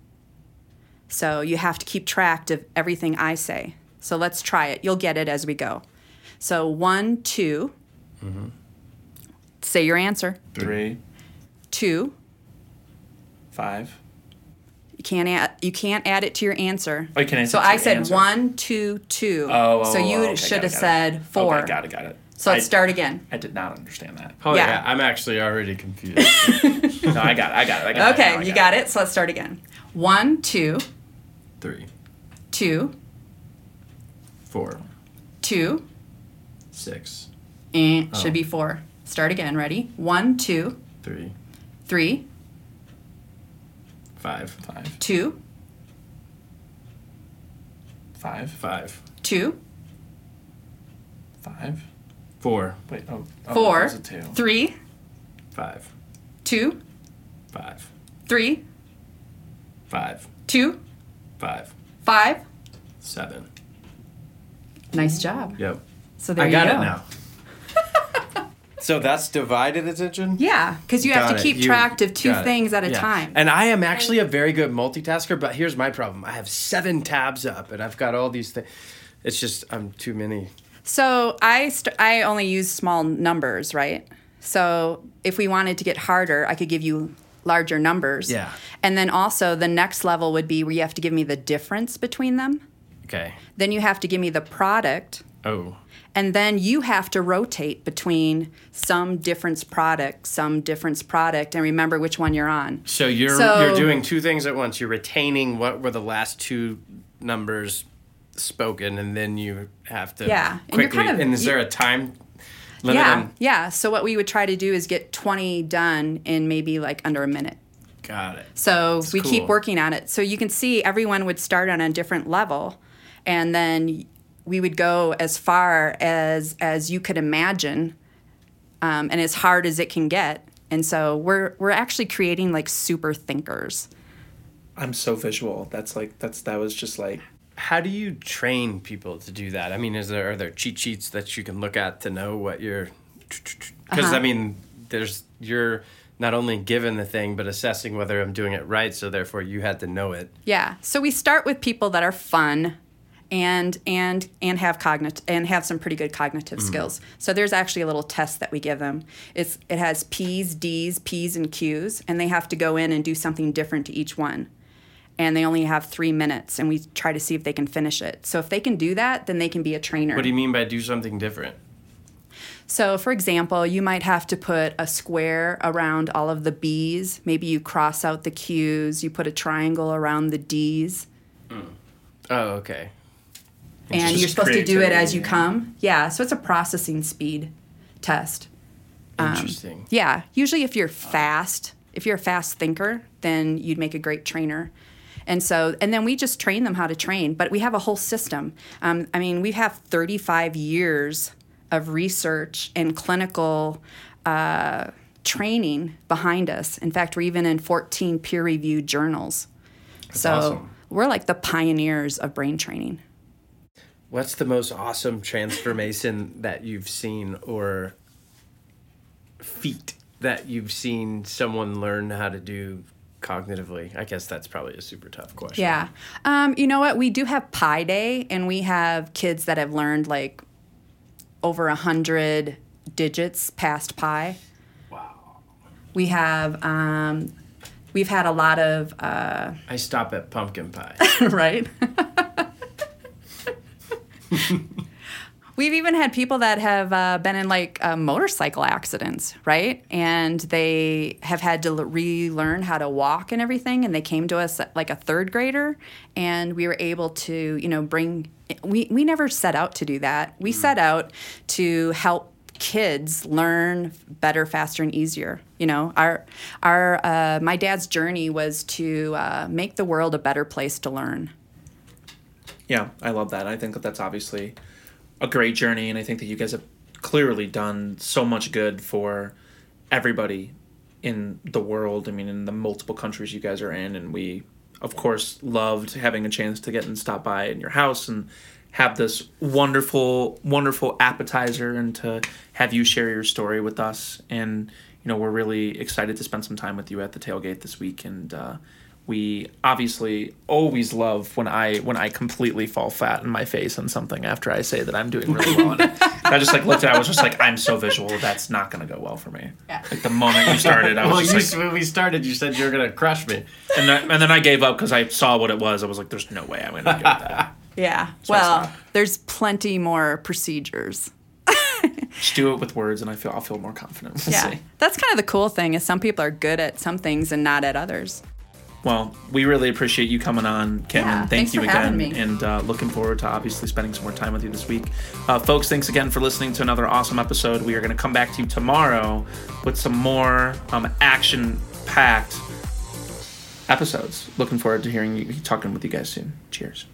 Speaker 3: So, you have to keep track of everything I say. So, let's try it. You'll get it as we go. So, one, two. Mm-hmm. Say your answer.
Speaker 2: Three,
Speaker 3: Two.
Speaker 2: five.
Speaker 3: You can't add. You can't add it to your answer.
Speaker 2: Oh, you can add
Speaker 3: So
Speaker 2: it to
Speaker 3: I said
Speaker 2: answer.
Speaker 3: one, two, two.
Speaker 2: Oh, oh, oh
Speaker 3: so you
Speaker 2: oh, okay,
Speaker 3: should have said four.
Speaker 2: Okay, got it, got it.
Speaker 3: So let's
Speaker 2: I-
Speaker 3: start again.
Speaker 2: I did not understand that.
Speaker 1: Oh
Speaker 3: Yeah.
Speaker 1: yeah. I'm actually already confused.
Speaker 2: No, I got it. I got it. I got it.
Speaker 3: Okay,
Speaker 2: now I
Speaker 3: you got it. So let's start again. One, two,
Speaker 1: Three,
Speaker 3: two,
Speaker 1: four,
Speaker 3: two.
Speaker 1: six,
Speaker 3: Eh,
Speaker 2: Oh.
Speaker 3: Should be four. Start again. Ready? One, two,
Speaker 1: three,
Speaker 3: three,
Speaker 1: five,
Speaker 2: Five,
Speaker 3: two,
Speaker 2: five,
Speaker 1: five,
Speaker 3: two,
Speaker 2: five.
Speaker 1: four,
Speaker 2: Wait, oh, oh
Speaker 3: four,
Speaker 2: there's a two.
Speaker 3: three,
Speaker 1: five,
Speaker 3: two,
Speaker 1: five,
Speaker 3: three,
Speaker 1: five,
Speaker 3: two,
Speaker 1: five,
Speaker 3: five.
Speaker 1: seven.
Speaker 3: Nice job.
Speaker 1: Yep.
Speaker 3: So there
Speaker 1: I
Speaker 3: you
Speaker 1: got
Speaker 3: go.
Speaker 1: it now. so that's divided attention?
Speaker 3: Yeah, because you have to
Speaker 1: it.
Speaker 3: keep
Speaker 1: You-
Speaker 3: track of two
Speaker 1: got it.
Speaker 3: things at a
Speaker 1: Yeah.
Speaker 3: time.
Speaker 1: And I am actually a very good multitasker, but here's my problem. I have seven tabs up and I've got all these things. It's just I'm too many.
Speaker 3: So I st- I only use small numbers, right? So if we wanted to get harder, I could give you larger numbers.
Speaker 1: Yeah.
Speaker 3: And then also the next level would be where you have to give me the difference between them.
Speaker 1: Okay.
Speaker 3: Then you have to give me the product.
Speaker 1: Oh.
Speaker 3: And then you have to rotate between some difference product, some difference product, and remember which one you're on.
Speaker 1: So you're
Speaker 3: So-
Speaker 1: you're doing two things at once. You're retaining what were the last two numbers spoken, and then you have to
Speaker 3: Yeah, and you're
Speaker 1: quickly.
Speaker 3: kind of-
Speaker 1: and is there a time limit?
Speaker 3: yeah,
Speaker 1: on-
Speaker 3: yeah. So what we would try to do is get 20 done in maybe like under a minute.
Speaker 1: Got it.
Speaker 3: So we keep working on it. So you can see everyone would start on a different level, and then we would go as far as as you could imagine, um, and as hard as it can get. And so we're we're actually creating like super thinkers.
Speaker 2: I'm so visual. That's like that's that was just like
Speaker 1: how do you train people to do that? I mean, is there are there cheat sheets that you can look at to know what you're? Because
Speaker 3: Uh-huh.
Speaker 1: I mean, there's you're not only given the thing but assessing whether I'm doing it right. So therefore, you had to know it.
Speaker 3: Yeah. So we start with people that are fun and and and have cognit and have some pretty good cognitive skills. So there's actually a little test that we give them. It's it has P's, D's, P's and Q's and they have to go in and do something different to each one. And they only have 3 minutes and we try to see if they can finish it. So if they can do that, then they can be a trainer.
Speaker 1: What do you mean by do something different?
Speaker 3: So, for example, you might have to put a square around all of the B's. Maybe you cross out the Q's, you put a triangle around the D's. Hmm.
Speaker 1: Oh, okay.
Speaker 2: It's
Speaker 3: and you're supposed to do it as you come. Yeah, so it's a processing speed test.
Speaker 1: Um, Interesting.
Speaker 3: Yeah, usually if you're fast, if you're a fast thinker, then you'd make a great trainer. And so, and then we just train them how to train, but we have a whole system. Um, I mean, we have 35 years of research and clinical uh, training behind us. In fact, we're even in 14 peer reviewed journals. so
Speaker 1: awesome.
Speaker 3: we're like the pioneers of brain training.
Speaker 1: What's the most awesome transformation that you've seen or feat that you've seen someone learn how to do cognitively? I guess that's probably a super tough question.
Speaker 3: Yeah. Um, you know what? We do have Pi Day, and we have kids that have learned like over a hundred digits past pi.
Speaker 1: Wow.
Speaker 3: We have um, we've had a lot of uh,
Speaker 1: I stop at pumpkin pie.
Speaker 3: right. We've even had people that have uh, been in like uh, motorcycle accidents, right? And they have had to l- relearn how to walk and everything. And they came to us like a third grader, and we were able to, you know, bring. We we never set out to do that. We set out to help kids learn better, faster, and easier. You know, our our uh, my dad's journey was to uh, make the world a better place to learn.
Speaker 2: Yeah, I love that. I think that that's obviously a great journey, and I think that you guys have clearly done so much good for everybody in the world. I mean, in the multiple countries you guys are in, and we, of course, loved having a chance to get and stop by in your house and have this wonderful, wonderful appetizer, and to have you share your story with us. And you know, we're really excited to spend some time with you at the tailgate this week, and. Uh, we obviously always love when I when I completely fall flat in my face on something after I say that I'm doing really well. And I just like looked at it, I was just like, I'm so visual, that's not gonna go well for me.
Speaker 3: Yeah.
Speaker 2: Like the moment you started, I was
Speaker 1: well, you,
Speaker 2: like,
Speaker 1: when we started, you said you were gonna crush me.
Speaker 2: and, then, and then I gave up because I saw what it was. I was like, there's no way I'm gonna get that.
Speaker 3: Yeah.
Speaker 2: it's
Speaker 3: well, there's plenty more procedures.
Speaker 2: Just do it with words, and I feel I'll feel more confident. We'll
Speaker 3: Yeah.
Speaker 2: see.
Speaker 3: That's kind of the cool thing is some people are good at some things and not at others.
Speaker 2: Well, we really appreciate you coming on, Kim,
Speaker 3: Yeah,
Speaker 2: and thank you
Speaker 3: for
Speaker 2: again.
Speaker 3: me.
Speaker 2: And uh, looking forward to obviously spending some more time with you this week. Uh, folks, thanks again for listening to another awesome episode. We are going to come back to you tomorrow with some more um, action packed episodes. Looking forward to hearing you talking with you guys soon. Cheers.